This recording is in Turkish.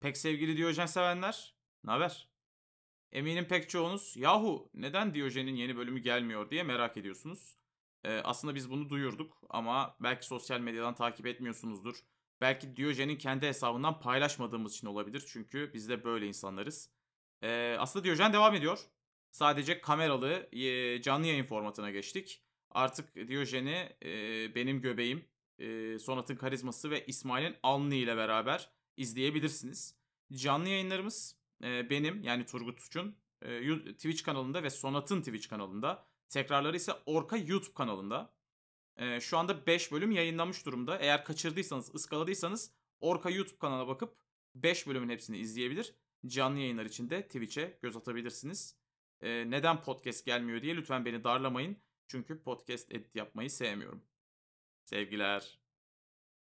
Pek sevgili Diyojen sevenler, ne haber? Eminim pek çoğunuz yahu neden Diyojen'in yeni bölümü gelmiyor diye merak ediyorsunuz. Ee, aslında biz bunu duyurduk ama belki sosyal medyadan takip etmiyorsunuzdur. Belki Diyojen'in kendi hesabından paylaşmadığımız için olabilir çünkü biz de böyle insanlarız. Ee, aslında Diyojen devam ediyor. Sadece kameralı e, canlı yayın formatına geçtik. Artık Diyojen'i e, benim göbeğim, e, Sonat'ın karizması ve İsmail'in alnı ile beraber izleyebilirsiniz. Canlı yayınlarımız e, benim yani Turgut Uç'un e, Twitch kanalında ve Sonat'ın Twitch kanalında. Tekrarları ise Orka YouTube kanalında. E, şu anda 5 bölüm yayınlanmış durumda. Eğer kaçırdıysanız, ıskaladıysanız Orka YouTube kanalına bakıp 5 bölümün hepsini izleyebilir. Canlı yayınlar için de Twitch'e göz atabilirsiniz. E, neden podcast gelmiyor diye lütfen beni darlamayın. Çünkü podcast edit yapmayı sevmiyorum. Sevgiler.